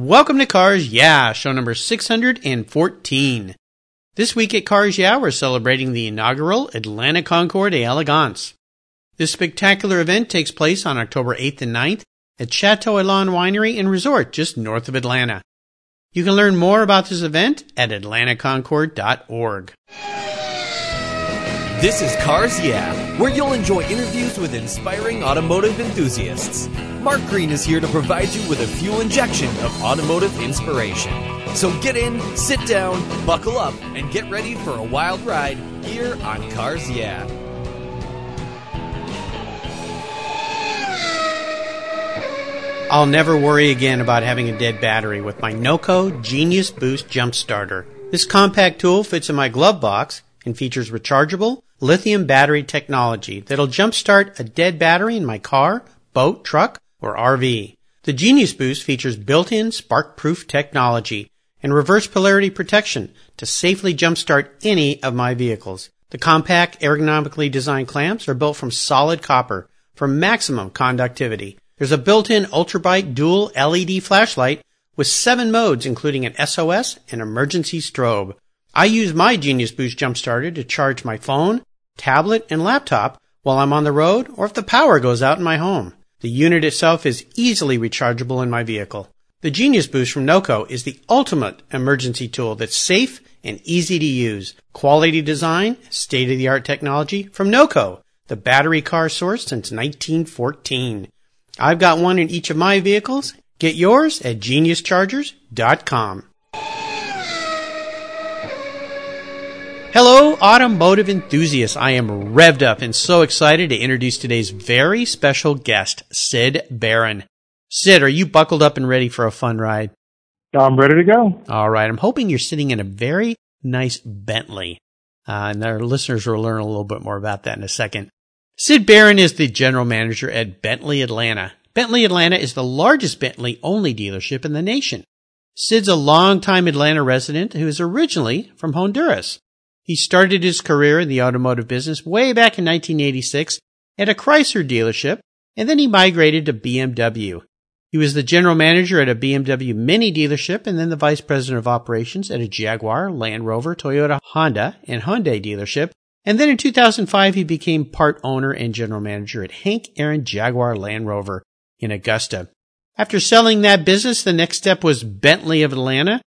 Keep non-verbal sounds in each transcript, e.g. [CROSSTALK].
Welcome to Cars Yeah, show number 614. This week at Cars Yeah, we're celebrating the inaugural Atlanta Concours Elegance. This spectacular event takes place on October 8th and 9th at Chateau Elan Winery and Resort just north of Atlanta. You can learn more about this event at atlantaconcours.org. This is Cars Yeah, where you'll enjoy interviews with inspiring automotive enthusiasts. Mark Green is here to provide you with a fuel injection of automotive inspiration. So get in, sit down, buckle up, and get ready for a wild ride here on Cars Yeah. I'll never worry again about having a dead battery with my NOCO Genius Boost Jump Starter. This compact tool fits in my glove box and features rechargeable lithium battery technology that'll jumpstart a dead battery in my car, boat, truck, or RV. The Genius Boost features built-in spark-proof technology and reverse polarity protection to safely jumpstart any of my vehicles. The compact, ergonomically designed clamps are built from solid copper for maximum conductivity. There's a built-in ultrabite dual LED flashlight with seven modes including an SOS and emergency strobe. I use my Genius Boost Jumpstarter to charge my phone, tablet, and laptop while I'm on the road or if the power goes out in my home. The unit itself is easily rechargeable in my vehicle. The Genius Boost from NOCO is the ultimate emergency tool that's safe and easy to use. Quality design, state-of-the-art technology from NOCO, the battery car source since 1914. I've got one in each of my vehicles. Get yours at geniuschargers.com. Hello, automotive enthusiasts. I am revved up and so excited to introduce today's very special guest, Sid Barron. Sid, are you buckled up and ready for a fun ride? I'm ready to go. All right. I'm hoping you're sitting in a very nice Bentley. Uh, and our listeners will learn a little bit more about that in a second. Sid Barron is the general manager at Bentley Atlanta. Bentley Atlanta is the largest Bentley only dealership in the nation. Sid's a longtime Atlanta resident who is originally from Honduras. He started his career in the automotive business way back in 1986 at a Chrysler dealership, and then he migrated to BMW. He was the general manager at a BMW Mini dealership and then the vice president of operations at a Jaguar, Land Rover, Toyota, Honda, and Hyundai dealership. And then in 2005, he became part owner and general manager at Hank Aaron Jaguar Land Rover in Augusta. After selling that business, the next step was Bentley of Atlanta,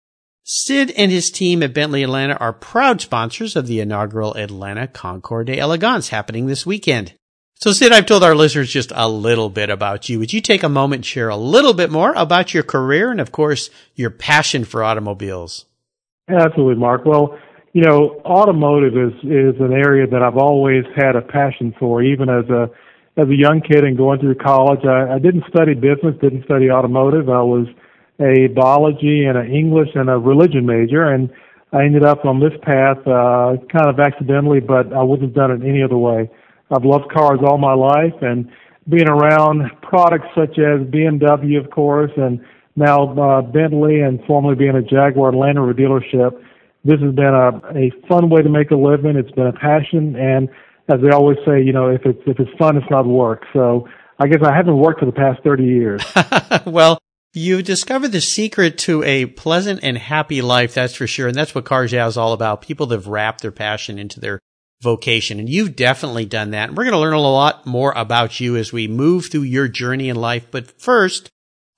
Sid and his team at Bentley Atlanta are proud sponsors of the inaugural Atlanta Concours d'Elegance happening this weekend. So Sid, I've told our listeners just a little bit about you. Would you take a moment and share a little bit more about your career and of course your passion for automobiles? Absolutely, Mark. Well, you know, automotive is is an area that I've always had a passion for, even as a as a young kid and going through college. I, I didn't study business, didn't study automotive. I was a biology and an English and a religion major, and I ended up on this path uh, kind of accidentally, but I wouldn't have done it any other way. I've loved cars all my life, and being around products such as BMW, of course, and now uh, Bentley, and formerly being a Jaguar Land Rover dealership, this has been a, a fun way to make a living. It's been a passion, and as they always say, you know, if it's if it's fun, it's not work. So I guess I haven't worked for the past 30 years. [LAUGHS] well, You've discovered the secret to a pleasant and happy life, that's for sure. And that's what Cars Yeah is all about. People that have wrapped their passion into their vocation. And you've definitely done that. And we're going to learn a lot more about you as we move through your journey in life. But first,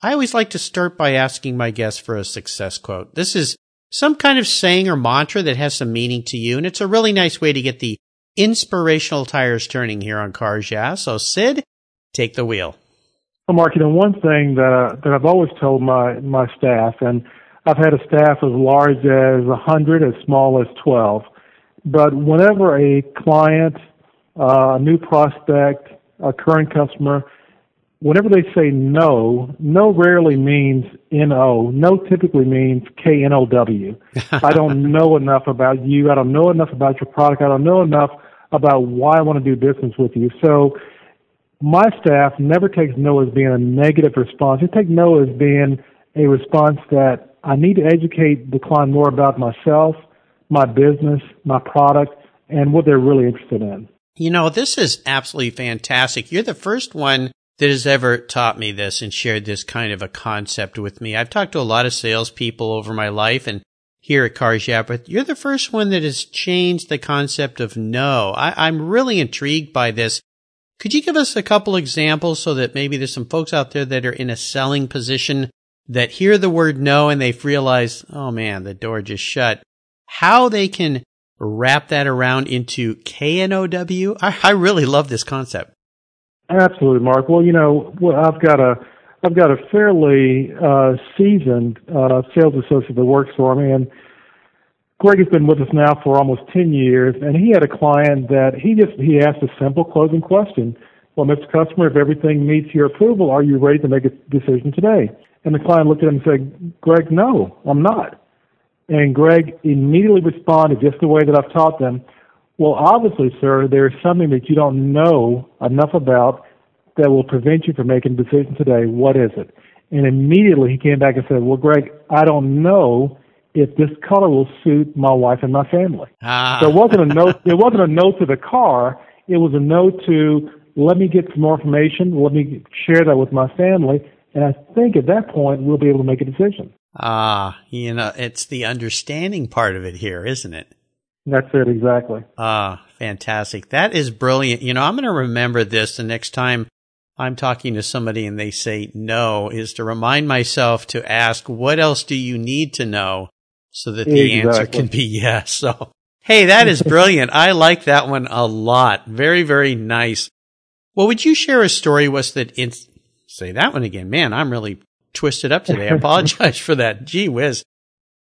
I always like to start by asking my guests for a success quote. This is some kind of saying or mantra that has some meaning to you. And it's a really nice way to get the inspirational tires turning here on Cars Yeah. So Sid, take the wheel. Well, Mark, you know, one thing that, uh, that I've always told my, my staff, and I've had a staff as large as 100, as small as 12, but whenever a client, uh, a new prospect, a current customer, whenever they say no, no rarely means N-O. No typically means K-N-O-W. [LAUGHS] I don't know enough about you. I don't know enough about your product. I don't know enough about why I want to do business with you. So my staff never takes no as being a negative response. They take no as being a response that I need to educate the client more about myself, my business, my product, and what they're really interested in. You know, this is absolutely fantastic. You're the first one that has ever taught me this and shared this kind of a concept with me. I've talked to a lot of salespeople over my life and here at Cars Yeah, but you're the first one that has changed the concept of no. I, I'm really intrigued by this. Could you give us a couple examples so that maybe there's some folks out there that are in a selling position that hear the word no and they've realized, oh man, the door just shut. How they can wrap that around into KNOW? I, I really love this concept. Absolutely, Mark. Well, you know, well, I've got a I've got a fairly uh, seasoned uh, sales associate that works for me, and Greg has been with us now for almost ten years. And he had a client that he just he asked a simple closing question: "Well, Mr. Customer, if everything meets your approval, are you ready to make a decision today?" And the client looked at him and said, "Greg, no, I'm not." And Greg immediately responded just the way that I've taught them. Well, obviously, sir, there's something that you don't know enough about that will prevent you from making a decision today. What is it? And immediately he came back and said, Well, Greg, I don't know if this color will suit my wife and my family. Ah. So it wasn't a note it wasn't a note to the car, it was a note to let me get some more information, let me share that with my family, and I think at that point we'll be able to make a decision. Ah, you know, it's the understanding part of it here, isn't it? That's it, exactly. Ah, fantastic. That is brilliant. You know, I'm going to remember this the next time I'm talking to somebody and they say no, is to remind myself to ask, what else do you need to know so that the exactly. answer can be yes. So, hey, that is brilliant. I like that one a lot. Very, very nice. Well, would you share a story with us that in, say that one again? Man, I'm really twisted up today. I [LAUGHS] apologize for that. Gee whiz.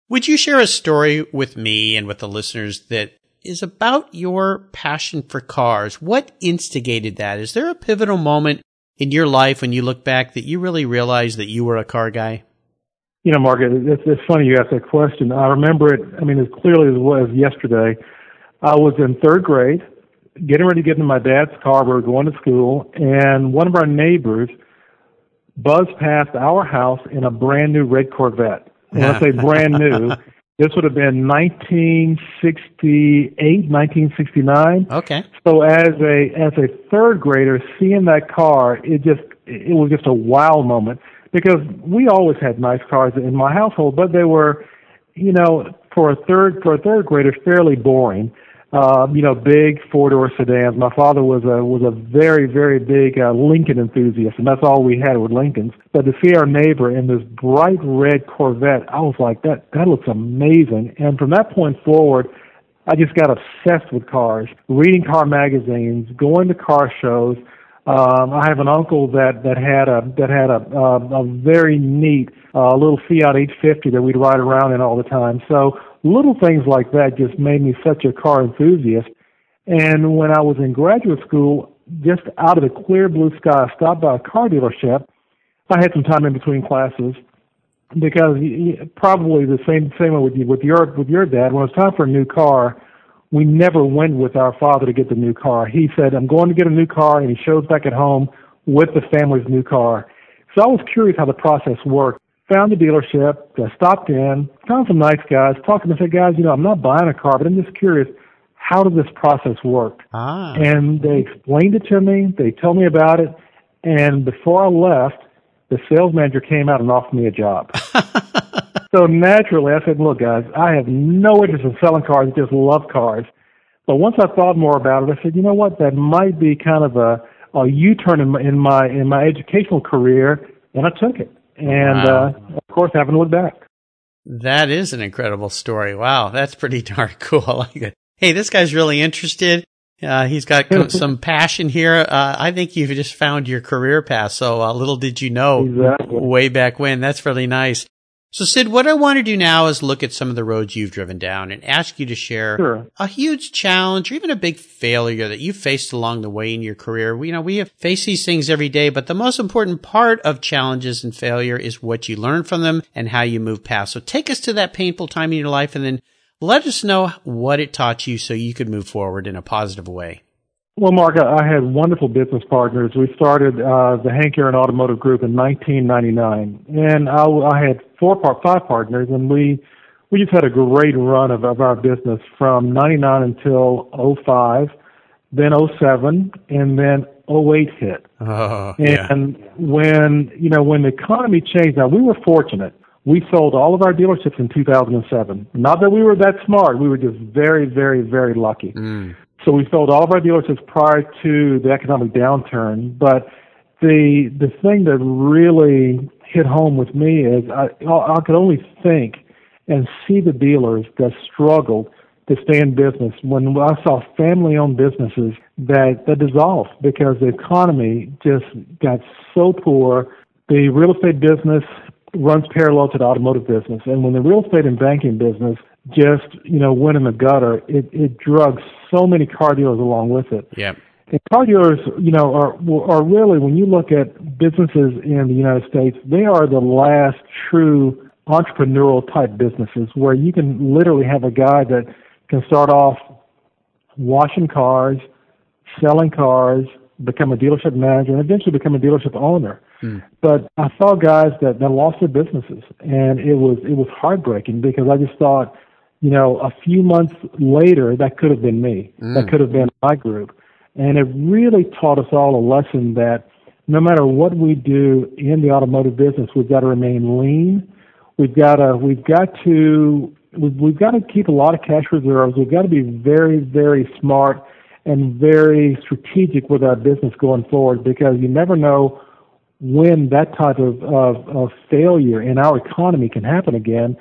Would you share a story with me and with the listeners that is about your passion for cars? What instigated that? Is there a pivotal moment in your life when you look back that you really realized that you were a car guy? You know, Mark, it's, it's funny you ask that question. I remember it, I mean, as clearly as it was yesterday. I was in third grade, getting ready to get into my dad's car. We were going to school, and one of our neighbors buzzed past our house in a brand new red Corvette. When I say brand new, [LAUGHS] this would have been 1968, 1969. Okay. So as a as a third grader, seeing that car, it just it was just a wow moment because we always had nice cars in my household, but they were, you know, for a third for a third grader, fairly boring uh, you know, big four door sedans. My father was a was a very very big uh, Lincoln enthusiast, and that's all we had were Lincolns. But to see our neighbor in this bright red Corvette, I was like, that that looks amazing. And from that point forward, I just got obsessed with cars, reading car magazines, going to car shows. Um, I have an uncle that that had a that had a a, a very neat uh, little Fiat 850 that we'd ride around in all the time. So little things like that just made me such a car enthusiast. And when I was in graduate school, just out of the clear blue sky, I stopped by a car dealership. I had some time in between classes because probably the same same with you, with your with your dad. When it was time for a new car, we never went with our father to get the new car. He said, "I'm going to get a new car," and he shows back at home with the family's new car. So I was curious how the process worked found the dealership, I stopped in, found some nice guys, talked to them, said, guys, you know, I'm not buying a car, but I'm just curious, how does this process work? Ah. And they explained it to me, they told me about it, and before I left, the sales manager came out and offered me a job. [LAUGHS] so naturally, I said, look, guys, I have no interest in selling cars, I just love cars. But once I thought more about it, I said, you know what, that might be kind of a, a U-turn in my, in my, in my educational career, and I took it and wow. uh, of course, haven't looked back. That is an incredible story. Wow, that's pretty [LAUGHS] darn cool. I like it. Hey, this guy's really interested. Uh, he's got [LAUGHS] some passion here. Uh, I think you've just found your career path. So uh, little did you know exactly. way back when. That's really nice. So Sid, what I want to do now is look at some of the roads you've driven down and ask you to share sure. a huge challenge or even a big failure that you faced along the way in your career. We, you know, we have face these things every day, but the most important part of challenges and failure is what you learn from them and how you move past. So take us to that painful time in your life and then let us know what it taught you so you could move forward in a positive way. Well, Mark, I had wonderful business partners. We started uh, the Hank Aaron Automotive Group in 1999, and I, I had four, part, five partners, and we we just had a great run of, of our business from 99 until 05, then 07, and then 08 hit. Oh, yeah. And when, you know, when the economy changed, now we were fortunate. We sold all of our dealerships in 2007. Not that we were that smart. We were just very, very, very lucky. Mm. So we sold all of our dealerships prior to the economic downturn. But the the thing that really hit home with me is I I could only think and see the dealers that struggled to stay in business when I saw family owned businesses that that dissolved because the economy just got so poor. The real estate business runs parallel to the automotive business, and when the real estate and banking business just you know went in the gutter, it it drug so many car dealers along with it. Yeah. And car dealers, you know, are are really when you look at businesses in the United States, they are the last true entrepreneurial type businesses where you can literally have a guy that can start off washing cars, selling cars, become a dealership manager, and eventually become a dealership owner. Mm. But I saw guys that, that lost their businesses, and it was it was heartbreaking because I just thought, you know, a few months later that could have been me, Mm. that could have been my group, and it really taught us all a lesson that no matter what we do in the automotive business, we've got to remain lean. We've got to we've got to we've, we've got to keep a lot of cash reserves. We've got to be very very smart and very strategic with our business going forward because you never know when that type of, of, of failure in our economy can happen again.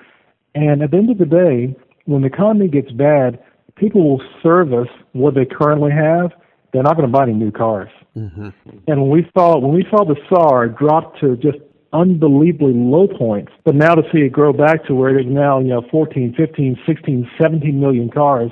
And at the end of the day, when the economy gets bad, people will service what they currently have. They're not going to buy any new cars. Mm-hmm. And when we saw when we saw the SAAR drop to just unbelievably low points, but now to see it grow back to where it is now, you know, 14, 15, 16, 17 million cars,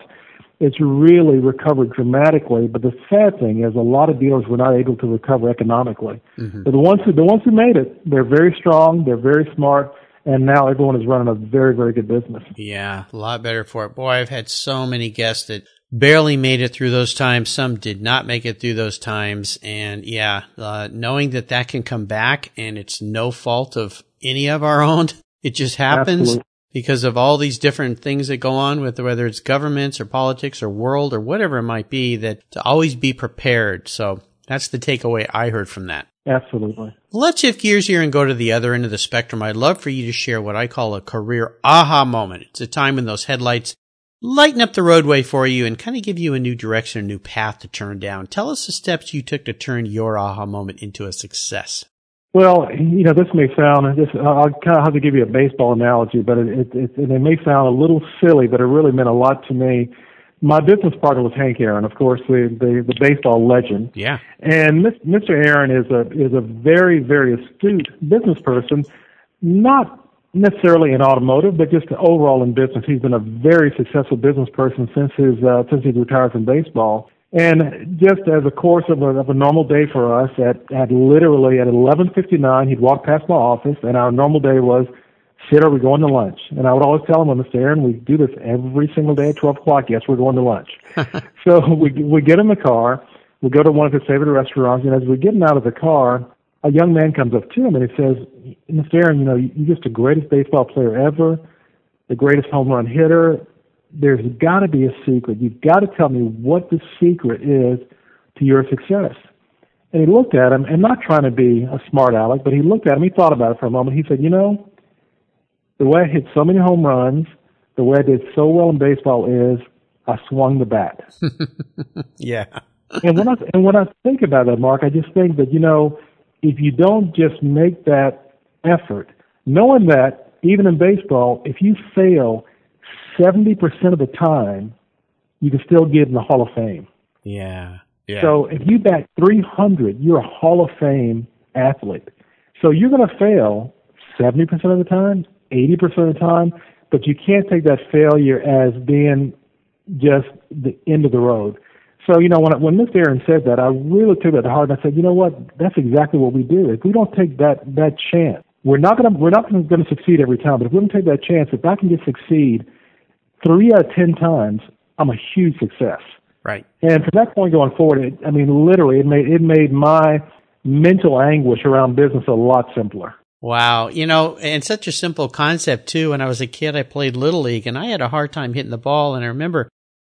it's really recovered dramatically. But the sad thing is, a lot of dealers were not able to recover economically. Mm-hmm. But the ones who the ones who made it, they're very strong, they're very smart, and now everyone is running a very very good business. Yeah, a lot better for it. Boy, I've had so many guests that barely made it through those times. Some did not make it through those times. And yeah, uh, knowing that that can come back and it's no fault of any of our own, [LAUGHS] it just happens. Absolutely. Because of all these different things that go on with whether it's governments or politics or world or whatever it might be, that to always be prepared. So that's the takeaway I heard from that. Absolutely. Let's shift gears here and go to the other end of the spectrum. I'd love for you to share what I call a career aha moment. It's a time when those headlights lighten up the roadway for you and kind of give you a new direction, a new path to turn down. Tell us the steps you took to turn your aha moment into a success. Well, you know, this may sound, this, I'll kind of have to give you a baseball analogy, but it, it, it, it may sound a little silly, but it really meant a lot to me. My business partner was Hank Aaron, of course, the, the, the baseball legend. Yeah. And Mr. Aaron is a, is a very, very astute business person, not necessarily in automotive, but just overall in business. He's been a very successful business person since his, uh, since he retired from baseball. And just as a course of a, of a normal day for us, at, at literally at 11:59, he'd walk past my office, and our normal day was, "Sid, are we going to lunch?" And I would always tell him, "Mr. Aaron, we do this every single day at 12 o'clock. Yes, we're going to lunch." [LAUGHS] so we we get in the car, we go to one of his favorite restaurants, and as we're getting out of the car, a young man comes up to him and he says, "Mr. Aaron, you know, you're just the greatest baseball player ever, the greatest home run hitter." there's got to be a secret. You've got to tell me what the secret is to your success. And he looked at him, and not trying to be a smart aleck, but he looked at him. He thought about it for a moment. He said, "You know, the way I hit so many home runs, the way I did so well in baseball is I swung the bat." [LAUGHS] yeah. and when I and when I think about that, Mark, I just think that you know, if you don't just make that effort, knowing that even in baseball, if you fail 70% of the time, you can still get in the Hall of Fame. Yeah. Yeah. So if you bat 300, you're a Hall of Fame athlete. So you're going to fail 70% of the time, 80% of the time, but you can't take that failure as being just the end of the road. So, you know, when, when Mr. Aaron said that, I really took that to heart and I said, you know what? That's exactly what we do. If we don't take that, that chance, we're not going to, we're not going to succeed every time, but if we don't take that chance, if I can just succeed three out of ten times, I'm a huge success. Right. And from that point going forward, it, I mean, literally, it made it made my mental anguish around business a lot simpler. Wow. You know, and such a simple concept too. When I was a kid, I played Little League and I had a hard time hitting the ball. And I remember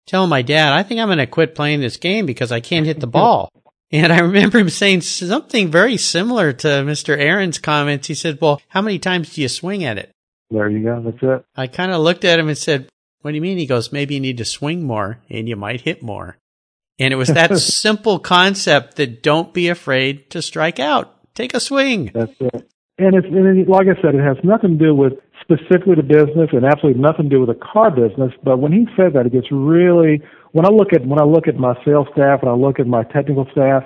telling my dad, I think I'm going to quit playing this game because I can't hit the [LAUGHS] ball. And I remember him saying something very similar to Mr. Aaron's comments. He said, well, how many times do you swing at it? There you go. That's it. I kind of looked at him and said, what do you mean? He goes, maybe you need to swing more and you might hit more. And it was that [LAUGHS] simple concept that don't be afraid to strike out. Take a swing. That's it. And it's and like I said, it has nothing to do with specifically the business and absolutely nothing to do with the car business. But when he said that, it gets really when I look at when I look at my sales staff and I look at my technical staff,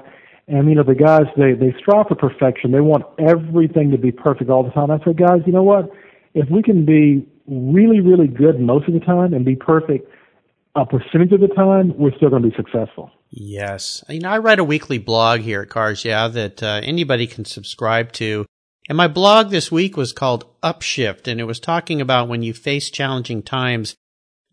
and you know the guys they they strive for perfection. They want everything to be perfect all the time. I said, guys, you know what? If we can be really really good most of the time and be perfect a percentage of the time, we're still going to be successful. Yes. You know, I write a weekly blog here at Cars Yeah that uh, anybody can subscribe to. And my blog this week was called Upshift, and it was talking about when you face challenging times,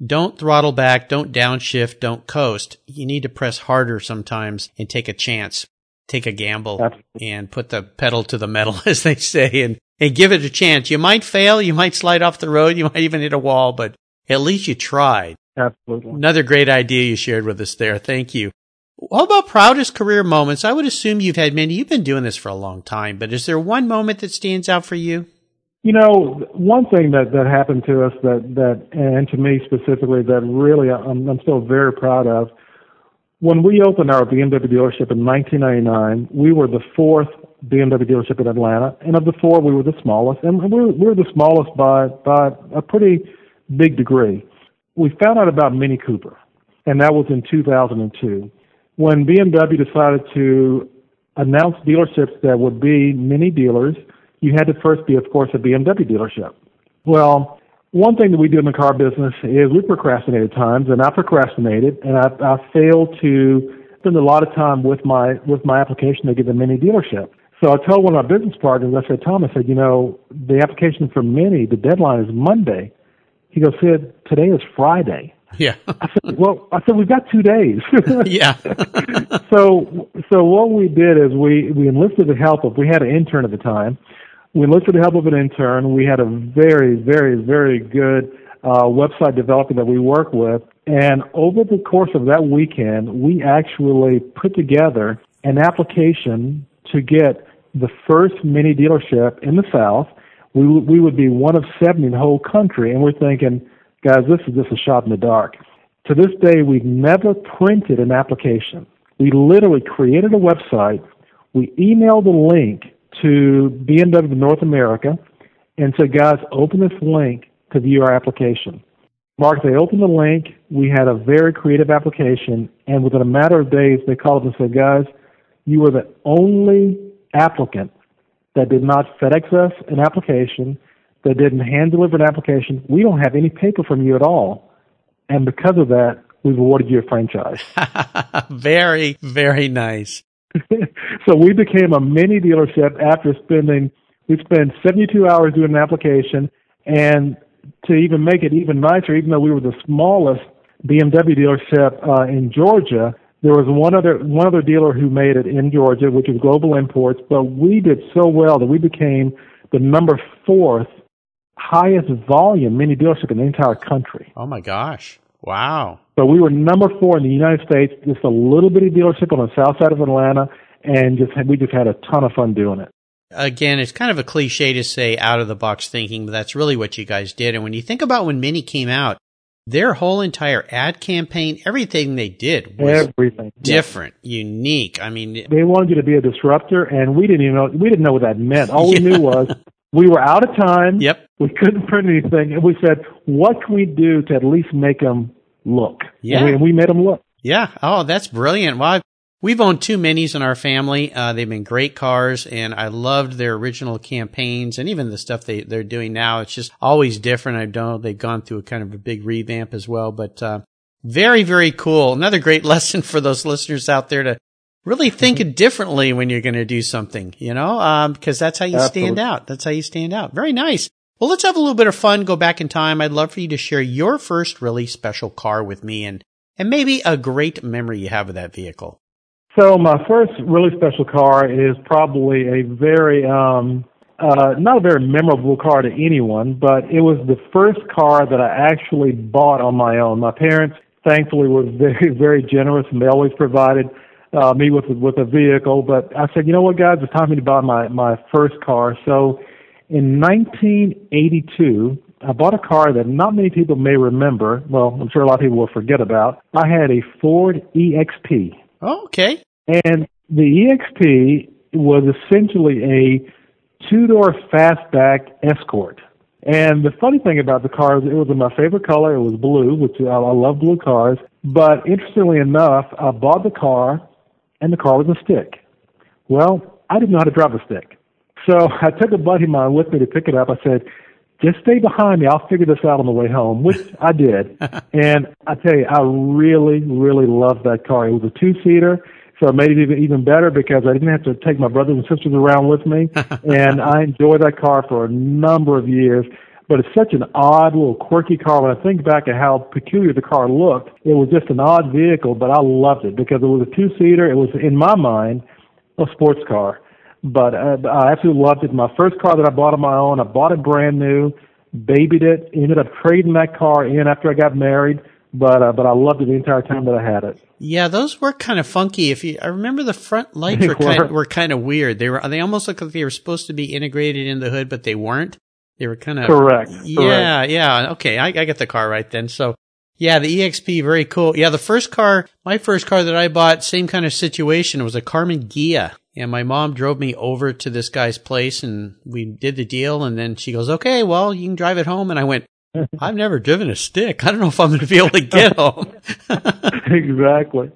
don't throttle back, don't downshift, don't coast. You need to press harder sometimes and take a chance, take a gamble, Absolutely. and put the pedal to the metal, [LAUGHS] as they say, and, and give it a chance. You might fail, you might slide off the road, you might even hit a wall, but at least you tried. Absolutely. Another great idea you shared with us there. Thank you. How about proudest career moments? I would assume you've had many. You've been doing this for a long time, but is there one moment that stands out for you? You know, one thing that that happened to us that that and to me specifically that really I'm, I'm still very proud of. When we opened our BMW dealership in 1999, we were the fourth BMW dealership in Atlanta, and of the four, we were the smallest, and we were, we were the smallest by by a pretty big degree. We found out about Mini Cooper, and that was in 2002 when BMW decided to announce dealerships that would be mini dealers, you had to first be, of course, a BMW dealership. Well, one thing that we do in the car business is we procrastinate at times, and I procrastinated, and I, I failed to spend a lot of time with my with my application to get the mini dealership. So I told one of my business partners, I said, Tom, I said, you know, the application for Mini, the deadline is Monday. He goes, Sid, today is Friday. Yeah. I said, well, I said we've got two days. [LAUGHS] [LAUGHS] yeah. so, so what we did is we we enlisted the help of we had an intern at the time. We enlisted the help of an intern. We had a very, very, very good uh, website developer that we work with, and over the course of that weekend, we actually put together an application to get the first mini dealership in the South. We we would be one of seven in the whole country, and we're thinking Guys, this is just a shot in the dark. To this day, we've never printed an application. We literally created a website. We emailed a link to BMW North America and said, guys, open this link to view our application. Mark, they opened the link. We had a very creative application, and within a matter of days, they called and said, guys, you were the only applicant that did not FedEx us an application that didn't hand deliver an application. We don't have any paper from you at all. And because of that, we've awarded you a franchise. [LAUGHS] very, very nice. [LAUGHS] so we became a mini dealership after spending, we spent 72 hours doing an application. And to even make it even nicer, even though we were the smallest BMW dealership uh, in Georgia, there was one other one other dealer who made it in Georgia, which is Global Imports. But we did so well that we became the number fourth highest volume mini dealership in the entire country. Oh my gosh. Wow. So we were number four in the United States, just a little bitty dealership on the south side of Atlanta, and just we just had a ton of fun doing it. Again, it's kind of a cliche to say out of the box thinking, but that's really what you guys did. And when you think about when Mini came out, their whole entire ad campaign, everything they did was everything different, yeah. unique. I mean, they wanted you to be a disruptor, and we didn't even know we didn't know what that meant. All we [LAUGHS] knew was we were out of time. Yep. We couldn't print anything, and we said, "What can we do to at least make them look?" Yeah. And we, and we made them look. Yeah. Oh, that's brilliant. Well, we've owned two minis in our family. Uh, they've been great cars, and I loved their original campaigns and even the stuff they they're doing now. It's just always different. I know they've gone through a kind of a big revamp as well, but uh, very very cool. Another great [LAUGHS] lesson for those listeners out there to really think mm-hmm. differently when you're going to do something, you know, um, because that's how you Absolutely. stand out. That's how you stand out. Very nice. Well, let's have a little bit of fun. Go back in time. I'd love for you to share your first really special car with me and, and maybe a great memory you have of that vehicle. So my first really special car is probably a very, um, uh, not a very memorable car to anyone, but it was the first car that I actually bought on my own. My parents, thankfully, were [LAUGHS] very, very generous and they always provided uh, me with with a vehicle. But I said, you know what, guys, it's time for me to buy my my first car. So in 1982, I bought a car that not many people may remember. Well, I'm sure a lot of people will forget about. I had a Ford EXP. Oh, okay. And the EXP was essentially a two-door fastback Escort. And the funny thing about the car is it was in my favorite color. It was blue, which I, I love blue cars. But interestingly enough, I bought the car, and the car was a stick. Well, I didn't know how to drive a stick. So [LAUGHS] I took a buddy of mine with me to pick it up. I said, just stay behind me. I'll figure this out on the way home, which I did. [LAUGHS] and I tell you, I really, really loved that car. It was a two-seater. So it made it even, even better because I didn't have to take my brothers and sisters around with me. [LAUGHS] and I enjoyed that car for a number of years. But it's such an odd, little quirky car. When I think back at how peculiar the car looked, it was just an odd vehicle, but I loved it because it was a two-seater. It was, in my mind, a sports car. But uh, I absolutely loved it. My first car that I bought on my own, I bought it brand new, babied it, ended up trading that car in after I got married but uh, but I loved it the entire time that I had it. Yeah, those were kind of funky. If you, I remember the front lights [LAUGHS] were kind, were kind of weird. They were they almost looked like they were supposed to be integrated in the hood, but they weren't. They were kind of correct. Yeah, correct. yeah. Okay, I, I get the car right then. So yeah, the EXP, very cool. Yeah, the first car, my first car that I bought, same kind of situation. It was a Karmann Ghia. And my mom drove me over to this guy's place and we did the deal. And then she goes, okay, well, you can drive it home. And I went, [LAUGHS] I've never driven a stick. I don't know if I'm going to be able to get [LAUGHS] home. exactly.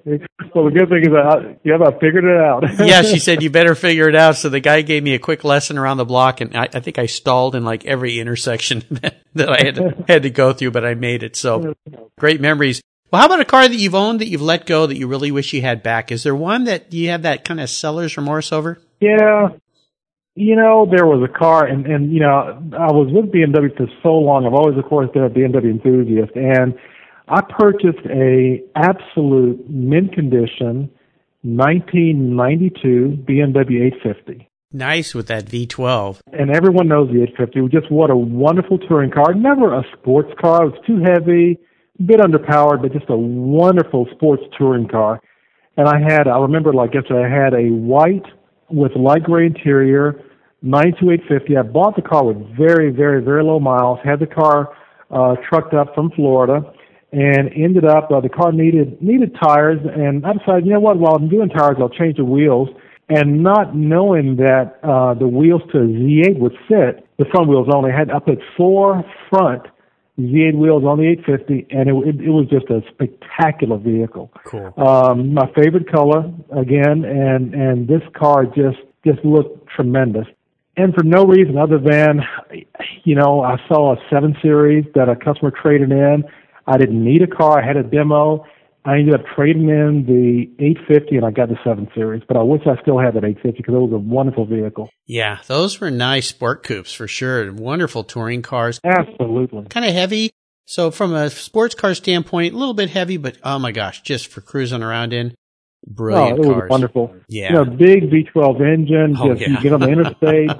Well, the good thing is that you have I figured it out. [LAUGHS] yeah, she said you better figure it out. So the guy gave me a quick lesson around the block, and I, I think I stalled in like every intersection that, that I had to, had to go through, but I made it. So great memories. Well, how about a car that you've owned that you've let go that you really wish you had back? Is there one that you have that kind of seller's remorse over? Yeah, you know, there was a car, and and you know, I was with BMW for so long. I've always, of course, been a BMW enthusiast, and I purchased a absolute mint condition 1992 BMW 850. Nice with that V12. And everyone knows the 850. Just what a wonderful touring car. Never a sports car. It was too heavy, a bit underpowered, but just a wonderful sports touring car. And I had, I remember like yesterday, I had a white with light gray interior, 92850. I bought the car with very, very, very low miles. Had the car uh, trucked up from Florida, and ended up uh, the car needed needed tires. And I decided, you know what? While I'm doing tires, I'll change the wheels. And not knowing that uh, the wheels to Z8 would fit, the front wheels only had I put four front Z8 wheels on the 850, and it, it, it was just a spectacular vehicle. Cool. Um, my favorite color again, and and this car just just looked tremendous and for no reason other than, you know, I saw a seven series that a customer traded in. I didn't need a car. I had a demo. I ended up trading in the 850 and I got the 7 Series, but I wish I still had that 850 because it was a wonderful vehicle. Yeah, those were nice sport coupes for sure. Wonderful touring cars. Absolutely. Kind of heavy. So from a sports car standpoint, a little bit heavy, but oh my gosh, just for cruising around in. Brilliant oh, it cars. was wonderful. Yeah. You know, big V12 engine. Oh, just yeah. you get on the [LAUGHS] interstate,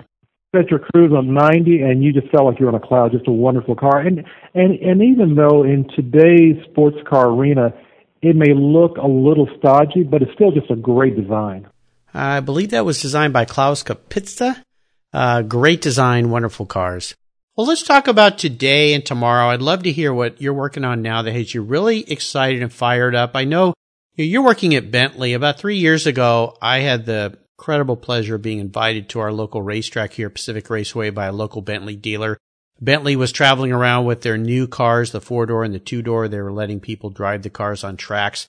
set your cruise on 90, and you just felt like you're on a cloud. Just a wonderful car. And and and even though in today's sports car arena, it may look a little stodgy, but it's still just a great design. I believe that was designed by Klaus Kapitza. Uh, great design, wonderful cars. Well, let's talk about today and tomorrow. I'd love to hear what you're working on now that has you really excited and fired up. I know you're working at Bentley. About three years ago, I had the incredible pleasure of being invited to our local racetrack here, Pacific Raceway, by a local Bentley dealer. Bentley was traveling around with their new cars, the four door and the two door. They were letting people drive the cars on tracks.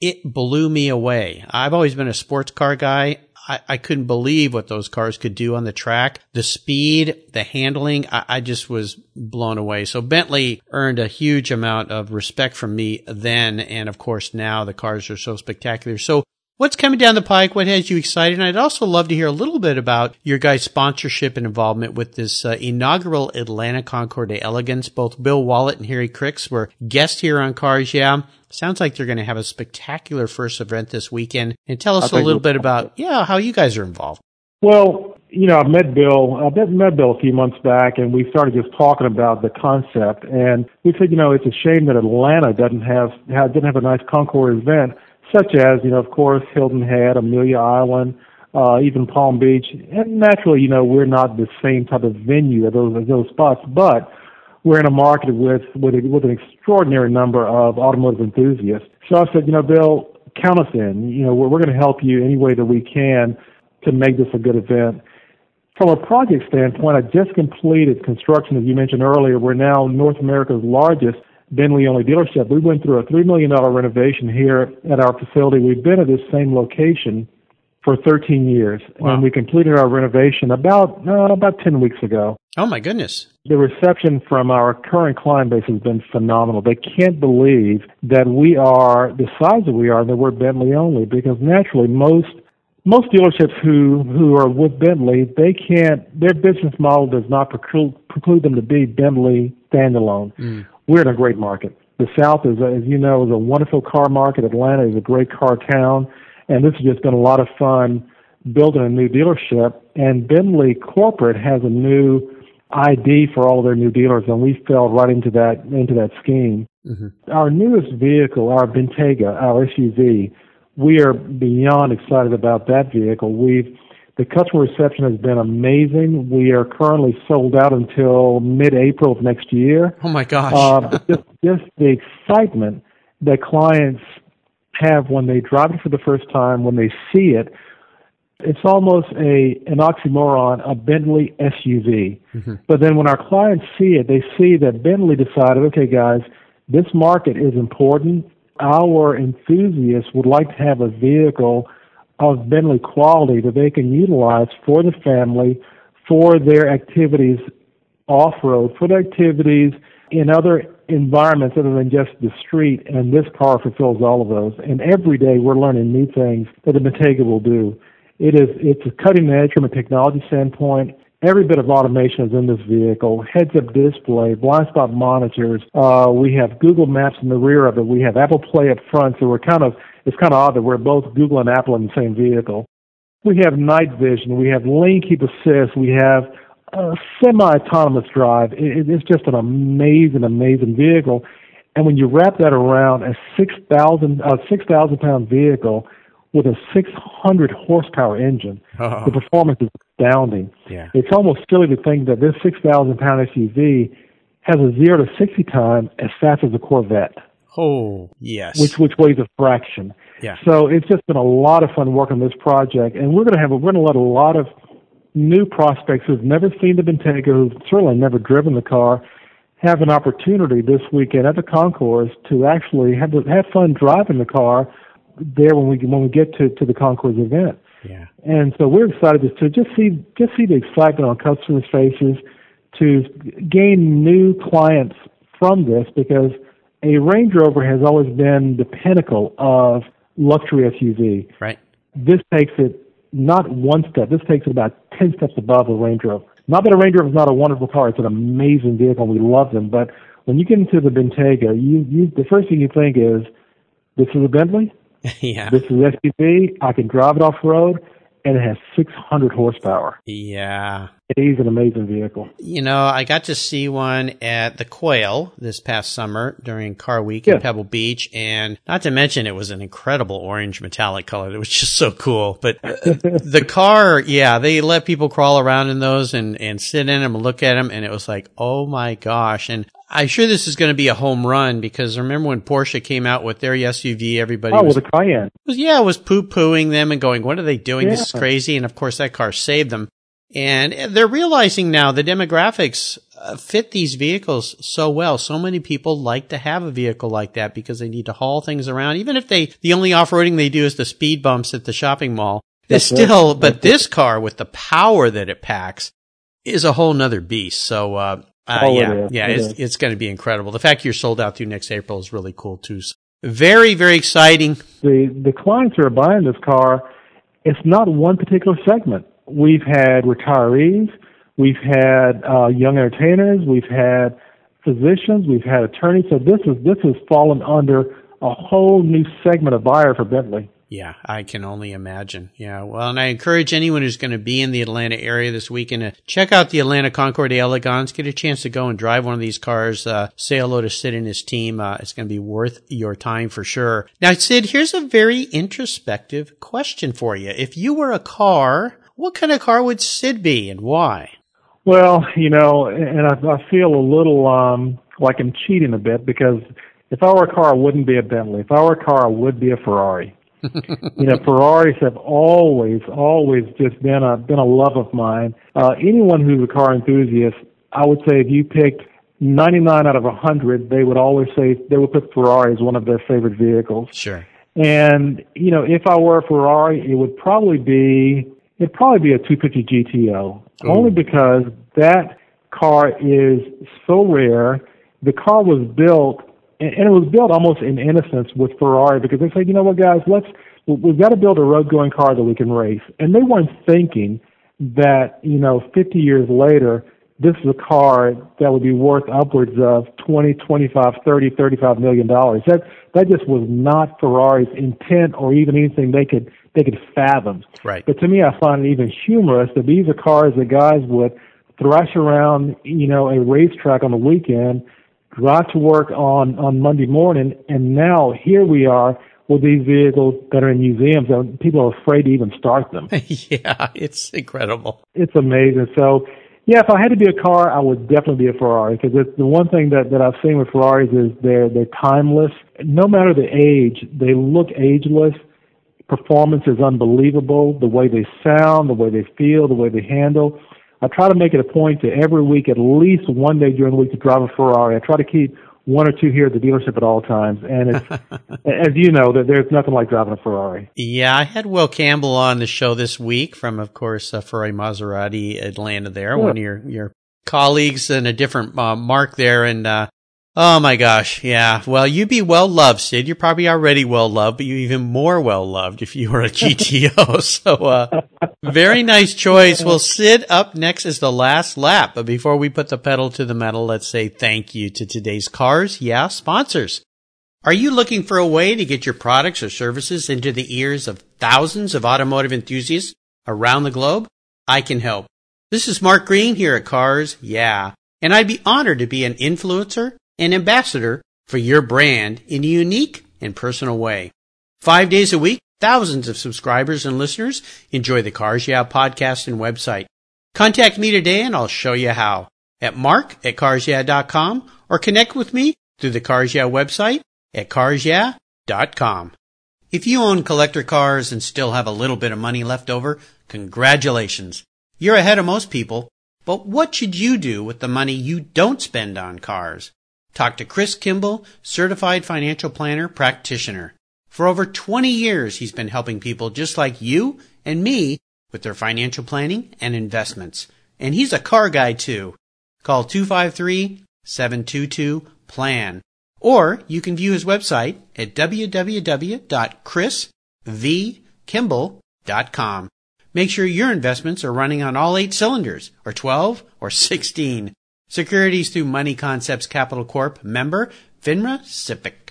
It blew me away. I've always been a sports car guy. I, I couldn't believe what those cars could do on the track. The speed, the handling, I, I just was blown away. So Bentley earned a huge amount of respect from me then. And of course now the cars are so spectacular. So What's coming down the pike? What has you excited? And I'd also love to hear a little bit about your guys' sponsorship and involvement with this uh, inaugural Atlanta Concours d'Elegance. Both Bill Wallet and Harry Cricks were guests here on Cars Yeah. Sounds like they're going to have a spectacular first event this weekend. And tell us a little bit about, yeah, how you guys are involved. Well, you know, I met Bill. I met, met Bill a few months back, and we started just talking about the concept. And we said, you know, it's a shame that Atlanta doesn't have, didn't have a nice Concours event such as, you know, of course, Hilton Head, Amelia Island, uh, even Palm Beach. And naturally, you know, we're not the same type of venue at those, at those spots, but we're in a market with, with, a, with an extraordinary number of automotive enthusiasts. So I said, you know, Bill, count us in. You know, we're, we're going to help you any way that we can to make this a good event. From a project standpoint, I just completed construction, as you mentioned earlier. We're now North America's largest Bentley only dealership. We went through a $3 million renovation here at our facility. We've been at this same location for 13 years, wow. and we completed our renovation about uh, about 10 weeks ago. Oh my goodness! The reception from our current client base has been phenomenal. They can't believe that we are the size that we are, and that we're Bentley only. Because naturally, most most dealerships who who are with Bentley, they can't. Their business model does not preclude, preclude them to be Bentley standalone. Mm. We're in a great market. The South is, as you know, is a wonderful car market. Atlanta is a great car town and this has just been a lot of fun building a new dealership. And Bentley Corporate has a new ID for all of their new dealers, and we fell right into that into that scheme. Mm-hmm. Our newest vehicle, our Bentayga, our SUV, we are beyond excited about that vehicle. We've the customer reception has been amazing. We are currently sold out until mid-April of next year. Oh my gosh! uh, just, just the excitement that clients have when they drive it for the first time, when they see it, it's almost a an oxymoron, a Bentley SUV. Mm-hmm. But then when our clients see it, they see that Bentley decided, okay, guys, this market is important. Our enthusiasts would like to have a vehicle of Bentley quality that they can utilize for the family, for their activities off road, for their activities in other environments other than just the street, and this car fulfills all of those. And every day we're learning new things that the Bentayga will do. It is it's a cutting edge from a technology standpoint. Every bit of automation is in this vehicle. Heads-up display, blind spot monitors. Uh, we have Google Maps in the rear of it. We have Apple Play up front. So we're kind of it's kind of odd that we're both Google and Apple in the same vehicle. We have night vision. We have lane keep assist. We have a semi-autonomous drive. It, it's just an amazing, amazing vehicle. And when you wrap that around a 6,000 uh, 6,000 pound vehicle with a 600 horsepower engine, oh. the performance is astounding. Yeah. It's almost silly to think that this 6,000 pound SUV has a zero to 60 time as fast as a Corvette. Oh, yes. Which which weighs a fraction. Yeah. So it's just been a lot of fun working on this project, and we're going to have a, we're going to let a lot of new prospects who've never seen the Bentayga, who've certainly never driven the car, have an opportunity this weekend at the concourse to actually have have fun driving the car there when we when we get to to the concourse event. Yeah. And so we're excited to just see just see the excitement on customers' faces to gain new clients from this because a Range Rover has always been the pinnacle of luxury SUV. Right. This takes it not one step. This takes it about 10 steps above a Range Rover. Not that a Range Rover is not a wonderful car. It's an amazing vehicle. We love them. But when you get into the Bentayga, you, you, the first thing you think is, this is a Bentley. [LAUGHS] yeah. This is an SUV. I can drive it off road and it has 600 horsepower. Yeah. It is an amazing vehicle. You know, I got to see one at the Quail this past summer during Car Week in Pebble Beach, and not to mention it was an incredible orange metallic color. It was just so cool. But uh, [LAUGHS] the car, yeah, they let people crawl around in those and, and sit in them and look at them, and it was like, oh my gosh. And I'm sure this is going to be a home run because remember when Porsche came out with their SUV, everybody oh, was, the Cayenne. Was, yeah, was poo pooing them and going, what are they doing? Yeah. This is crazy. And of course that car saved them. And they're realizing now the demographics uh, fit these vehicles so well. So many people like to have a vehicle like that because they need to haul things around. Even if they, the only off-roading they do is the speed bumps at the shopping mall. They still, but this car with the power that it packs is a whole nother beast. So, uh, uh, oh, yeah, it yeah, it it's, it's going to be incredible. The fact you're sold out through next April is really cool too. So very, very exciting. The the clients who are buying this car, it's not one particular segment. We've had retirees, we've had uh, young entertainers, we've had physicians, we've had attorneys. So this is this has fallen under a whole new segment of buyer for Bentley. Yeah, I can only imagine. Yeah. Well, and I encourage anyone who's going to be in the Atlanta area this weekend to check out the Atlanta Concours d'Elegance. Get a chance to go and drive one of these cars. Uh, say hello to Sid and his team. Uh, it's going to be worth your time for sure. Now, Sid, here's a very introspective question for you. If you were a car, what kind of car would Sid be and why? Well, you know, and I, I feel a little um, like I'm cheating a bit because if I were a car, I wouldn't be a Bentley. If I were a car, I would be a Ferrari [LAUGHS] you know, Ferraris have always, always just been a been a love of mine. Uh, anyone who's a car enthusiast, I would say, if you picked 99 out of 100, they would always say they would put Ferrari as one of their favorite vehicles. Sure. And you know, if I were a Ferrari, it would probably be it'd probably be a 250 GTO, Ooh. only because that car is so rare. The car was built and, and it was built almost in innocence with Ferrari because they said, you know what, guys, let's we've got to build a road going car that we can race, and they weren't thinking that you know 50 years later this is a car that would be worth upwards of 20, 25, 30, 35 million dollars. That that just was not Ferrari's intent or even anything they could they could fathom. Right. But to me, I find it even humorous that these are cars that guys would thrash around, you know, a racetrack on the weekend drive to work on on Monday morning, and now here we are with these vehicles that are in museums, and people are afraid to even start them. [LAUGHS] yeah, it's incredible. It's amazing. So, yeah, if I had to be a car, I would definitely be a Ferrari because the one thing that that I've seen with Ferraris is they're they're timeless. No matter the age, they look ageless. Performance is unbelievable. The way they sound, the way they feel, the way they handle. I try to make it a point to every week, at least one day during the week, to drive a Ferrari. I try to keep one or two here at the dealership at all times. And it's, [LAUGHS] as you know, that there's nothing like driving a Ferrari. Yeah, I had Will Campbell on the show this week from, of course, uh, Ferrari Maserati Atlanta. There, yeah. one of your your colleagues and a different uh, mark there, and uh, Oh my gosh. Yeah. Well, you'd be well loved, Sid. You're probably already well loved, but you're even more well loved if you were a [LAUGHS] GTO. [LAUGHS] so, uh, very nice choice. Well, Sid, up next is the last lap. But before we put the pedal to the metal, let's say thank you to today's Cars Yeah sponsors. Are you looking for a way to get your products or services into the ears of thousands of automotive enthusiasts around the globe? I can help. This is Mark Greene here at Cars Yeah, and I'd be honored to be an influencer an ambassador for your brand in a unique and personal way. Five days a week, thousands of subscribers and listeners enjoy the Cars Yeah podcast and website. Contact me today and I'll show you how at mark at carsyeah.com or connect with me through the Cars Yeah website at carsyeah.com. If you own collector cars and still have a little bit of money left over, congratulations. You're ahead of most people. But what should you do with the money you don't spend on cars? Talk to Chris Kimball, certified financial planner practitioner. For over 20 years, he's been helping people just like you and me with their financial planning and investments. And he's a car guy too. Call 253-722-PLAN. Or you can view his website at www.chrisvkimball.com. Make sure your investments are running on all eight cylinders, or 12, or 16. Securities through Money Concepts Capital Corp. Member FINRA SIPC.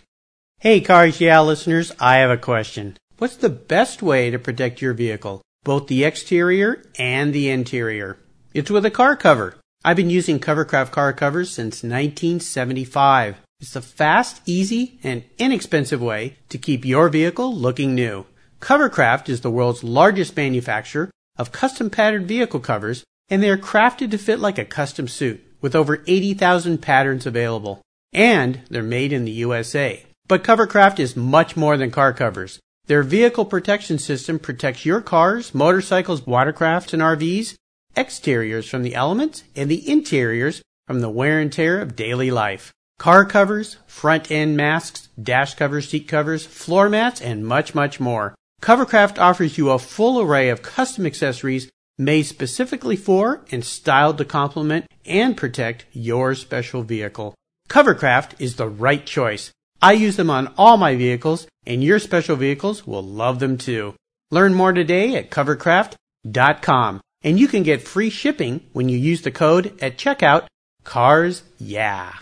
Hey Cars Yeah listeners, I have a question. What's the best way to protect your vehicle, both the exterior and the interior? It's with a car cover. I've been using Covercraft car covers since 1975. It's a fast, easy, and inexpensive way to keep your vehicle looking new. Covercraft is the world's largest manufacturer of custom patterned vehicle covers, and they are crafted to fit like a custom suit with over 80,000 patterns available. And they're made in the USA. But Covercraft is much more than car covers. Their vehicle protection system protects your cars, motorcycles, watercrafts, and RVs, exteriors from the elements, and the interiors from the wear and tear of daily life. Car covers, front end masks, dash covers, seat covers, floor mats, and much, much more. Covercraft offers you a full array of custom accessories made specifically for and styled to complement and protect your special vehicle. Covercraft is the right choice. I use them on all my vehicles, and your special vehicles will love them too. Learn more today at covercraft.com, and you can get free shipping when you use the code at checkout CARS YEAH.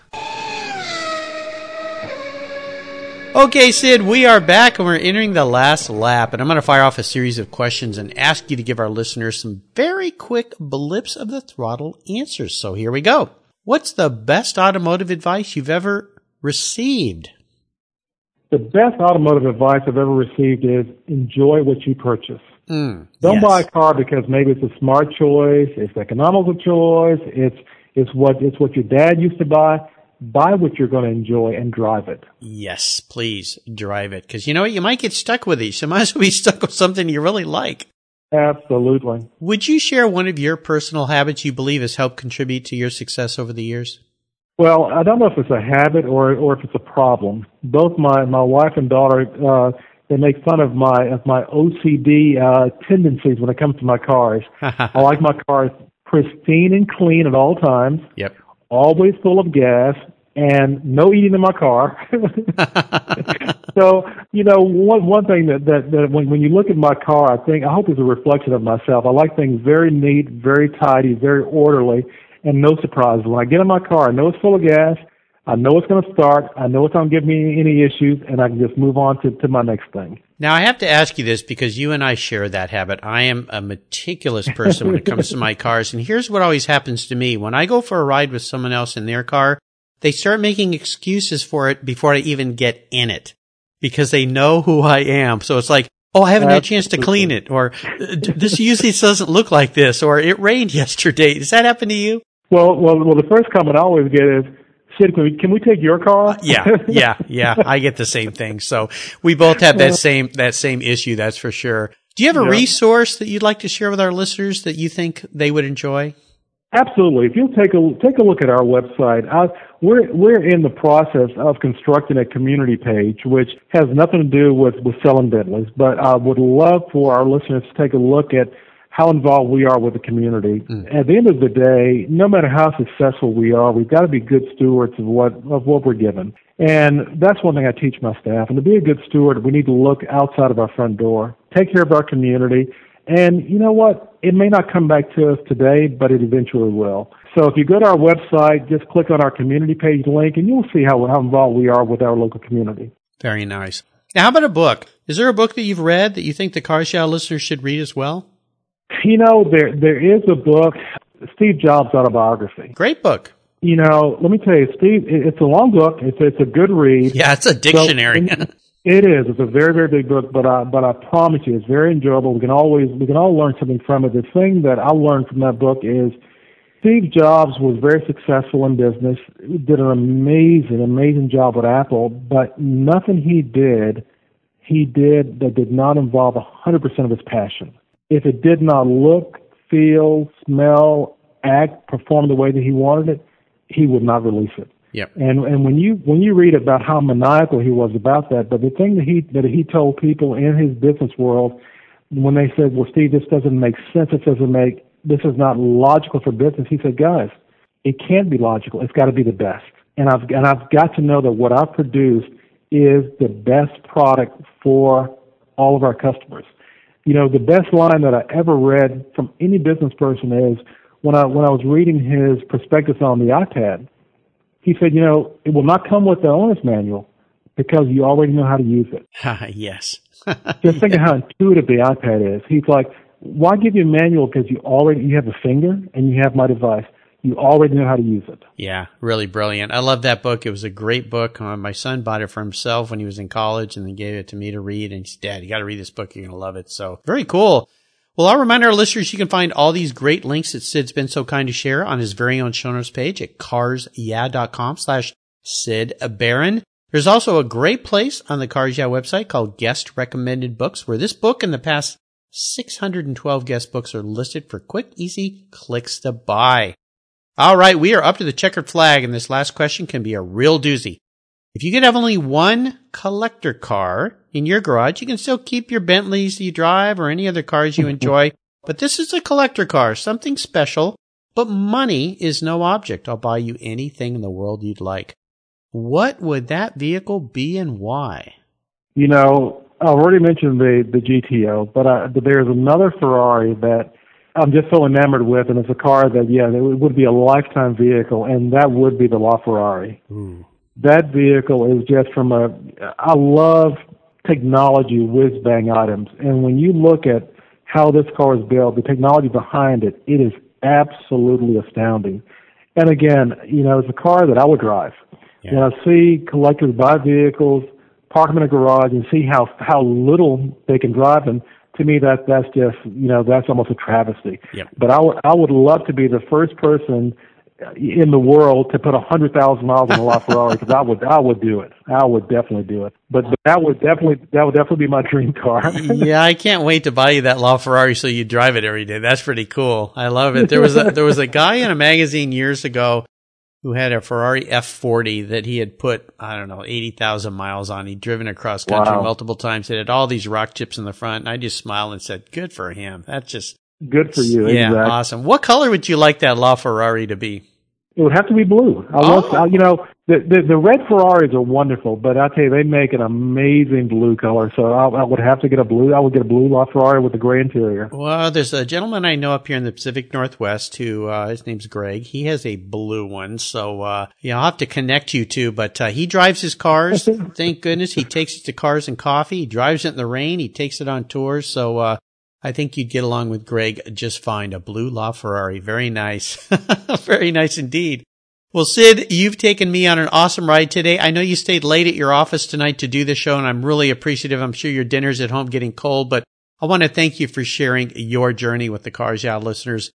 Okay, Sid, we are back and we're entering the last lap. And I'm going to fire off a series of questions and ask you to give our listeners some very quick blips of the throttle answers. So here we go. What's the best automotive advice you've ever received? The best automotive advice I've ever received is enjoy what you purchase. Mm, Don't yes. buy a car because maybe it's a smart choice, it's economical choice, it's it's what it's what your dad used to buy. Buy what you're going to enjoy and drive it. Yes, please drive it. Cause you know what? You might get stuck with these. You [LAUGHS] might as well be stuck with something you really like. Absolutely. Would you share one of your personal habits you believe has helped contribute to your success over the years? Well, I don't know if it's a habit or or if it's a problem. Both my my wife and daughter uh, they make fun of my of my OCD uh, tendencies when it comes to my cars. [LAUGHS] I like my cars pristine and clean at all times, Yep. always full of gas, and no eating in my car. [LAUGHS] so you know one one thing that that, that when when you look at my car, I think I hope it's a reflection of myself. I like things very neat, very tidy, very orderly, and no surprises. When I get in my car, I know it's full of gas. I know it's going to start. I know it's going to give me any issues, and I can just move on to, to my next thing. Now I have to ask you this because you and I share that habit. I am a meticulous person when it comes to my [LAUGHS] cars. And here's what always happens to me. When I go for a ride with someone else in their car, they start making excuses for it before I even get in it because they know who I am. So it's like, Oh, I haven't had a chance to clean it or "Uh, this usually doesn't look like this or it rained [LAUGHS] yesterday. Does that happen to you? Well, well, well. The first comment I always get is, "Sid, can we, can we take your car?" Yeah, yeah, yeah. I get the same thing. So we both have that same that same issue. That's for sure. Do you have a Yeah. resource that you'd like to share with our listeners that you think they would enjoy? Absolutely. If you'll take a take a look at our website, I, we're we're in the process of constructing a community page, which has nothing to do with with selling Bentleys. But I would love for our listeners to take a look at how involved we are with the community. Mm. At the end of the day, no matter how successful we are, we've got to be good stewards of what of what we're given. And that's one thing I teach my staff. And to be a good steward, we need to look outside of our front door, take care of our community, and you know what? It may not come back to us today, but it eventually will. So if you go to our website, just click on our community page link, and you'll see how, how involved we are with our local community. Very nice. Now, how about a book? Is there a book that you've read that you think the Cars Yeah listeners should read as well? You know, there there is a book, Steve Jobs autobiography. Great book. You know, let me tell you, Steve, it's a long book. It's it's a good read. Yeah, it's a dictionary. So, [LAUGHS] it is. It's a very, very big book, but I, but I promise you, it's very enjoyable. We can always, we can all learn something from it. The thing that I learned from that book is Steve Jobs was very successful in business, did an amazing, amazing job with Apple, but nothing he did, he did that did not involve 100% of his passion. If it did not look, feel, smell, act, perform the way that he wanted it, he would not release it. Yep. And and when you when you read about how maniacal he was about that, but the thing that he that he told people in his business world when they said, "Well, Steve, this doesn't make sense. This doesn't make this is not logical for business," he said, "Guys, it can't be logical. It's got to be the best." And I've and I've got to know that what I've produced is the best product for all of our customers. You know, the best line that I ever read from any business person is when I when I was reading his prospectus on the iPad he said, you know, it will not come with the owner's manual because you already know how to use it. [LAUGHS] yes. [LAUGHS] Just think of how intuitive the iPad is. He's like, why give you a manual because you already you have a finger and you have my device. You already know how to use it. Yeah, really brilliant. I love that book. It was a great book. Uh, my son bought it for himself when he was in college and then gave it to me to read. And he said, Dad, you got to read this book. You're going to love it. So very cool. Well, I'll remind our listeners you can find all these great links that Sid's been so kind to share on his very own show notes page at carsyeah.com slash Sid Barron. There's also a great place on the Cars Yeah website called Guest Recommended Books, where this book and the past 612 guest books are listed for quick, easy clicks to buy. All right, we are up to the checkered flag, and this last question can be a real doozy. If you could have only one collector car in your garage, you can still keep your Bentleys you drive or any other cars you enjoy. [LAUGHS] But this is a collector car, something special. But money is no object. I'll buy you anything in the world you'd like. What would that vehicle be and why? You know, I already mentioned the the GTO, but, I, but there's another Ferrari that I'm just so enamored with, and it's a car that yeah, it would be a lifetime vehicle, and that would be the LaFerrari. Ooh. That vehicle is just from a. I love technology whiz bang items, and when you look at how this car is built, the technology behind it, it is absolutely astounding. And again, you know, it's a car that I would drive. Yeah. When I see collectors buy vehicles, park them in a garage, and see how how little they can drive them, to me that that's just you know that's almost a travesty. Yep. But I would I would love to be the first person in the world to put a hundred thousand miles on a LaFerrari because I would I would do it. I would definitely do it. But, but that would definitely that would definitely be my [LAUGHS] dream car. yeah, I can't wait to buy you that LaFerrari so you drive it every day. That's pretty cool. I love it. There was a [LAUGHS] there was a guy in a magazine years ago who had a Ferrari F40 that he had put I don't know eighty thousand miles on. He'd driven across country wow. multiple times. It had all these rock chips in the front. And I just smiled and said, "Good for him. That's just." Good for you. Yeah, exactly. awesome. What color would you like that LaFerrari to be? It would have to be blue. I oh. love, you know, the, the the red Ferraris are wonderful, but I tell you, they make an amazing blue color. So I, I would have to get a blue. I would get a blue LaFerrari with a gray interior. Well, there's a gentleman I know up here in the Pacific Northwest who uh, his name's Greg. He has a blue one, so uh, yeah, I'll have to connect you two. But uh, he drives his cars. [LAUGHS] thank goodness he takes it to Cars and Coffee. He drives it in the rain. He takes it on tours. So uh, I think you'd get along with Greg just fine. A blue LaFerrari. Very nice. [LAUGHS] Very nice indeed. Well, Sid, you've taken me on an awesome ride today. I know you stayed late at your office tonight to do the show, and I'm really appreciative. I'm sure your dinner's at home getting cold, but I want to thank you for sharing your journey with the Cars Yeah listeners.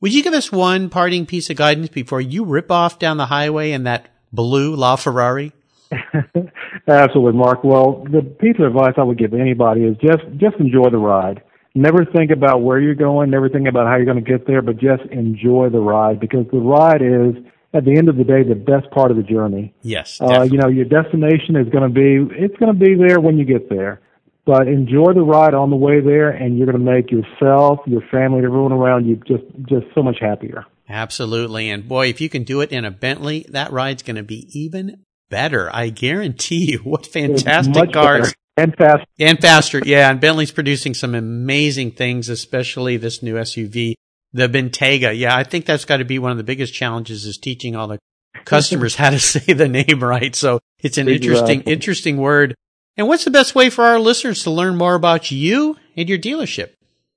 Would you give us one parting piece of guidance before you rip off down the highway in that blue LaFerrari? [LAUGHS] Absolutely, Mark. Well, the piece of advice I would give anybody is just just enjoy the ride. Never think about where you're going, never think about how you're going to get there, but just enjoy the ride because the ride is at the end of the day the best part of the journey. Yes. Uh, you know, your destination is going to be it's going to be there when you get there. But enjoy the ride on the way there, and you're going to make yourself, your family, everyone around you just just so much happier. Absolutely, and boy, if you can do it in a Bentley, that ride's going to be even better. I guarantee you. [LAUGHS] What fantastic cars! Better. And faster. And faster, yeah. And Bentley's producing some amazing things, especially this new SUV the Bentayga. Yeah, I think that's got to be one of the biggest challenges is teaching all the customers how to [LAUGHS] say the name right. So it's an uh, interesting, interesting word. And what's the best way for our listeners to learn more about you and your dealership?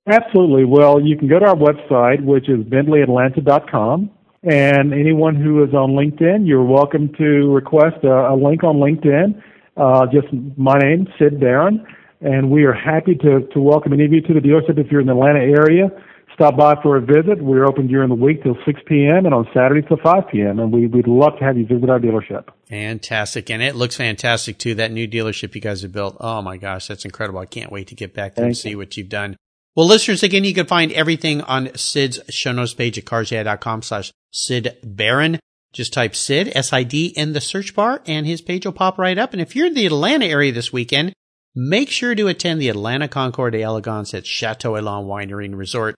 Absolutely. Well, you can go to our website, which is bentley.atlanta.com. And anyone who is on LinkedIn, you're welcome to request a, a link on LinkedIn. Uh, just my name, Sid Barron. And we are happy to, to welcome any of you to the dealership if you're in the Atlanta area stop by for a visit. We're open during the week till 6 p.m. and on Saturdays till 5 p.m. And we, we'd love to have you visit our dealership. Fantastic. And it looks fantastic too. That new dealership you guys have built. Oh my gosh, that's incredible. I can't wait to get back there Thank and see you. what you've done. Well, listeners, again, you can find everything on Sid's show notes page at carsyeah.com slash Sid Barron. Just type Sid, S-I-D, in the search bar and his page will pop right up. And if you're in the Atlanta area this weekend, make sure to attend the Atlanta Concours d'Elegance at Chateau Elan Winery and Resort.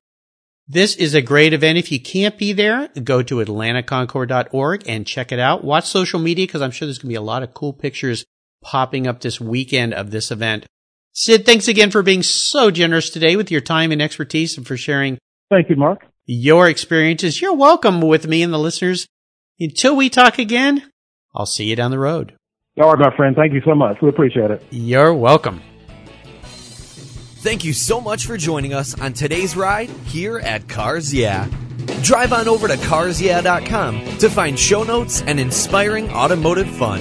This is a great event. If you can't be there, go to atlantaconcours.org and check it out. Watch social media because I'm sure there's going to be a lot of cool pictures popping up this weekend of this event. Sid, thanks again for being so generous today with your time and expertise and for sharing. Thank you, Mark. Your experiences. You're welcome with me and the listeners. Until we talk again, I'll see you down the road. All right, my friend. Thank you so much. We appreciate it. You're welcome. Thank you so much for joining us on today's ride here at Cars Yeah. Drive on over to carsyeah.com to find show notes and inspiring automotive fun.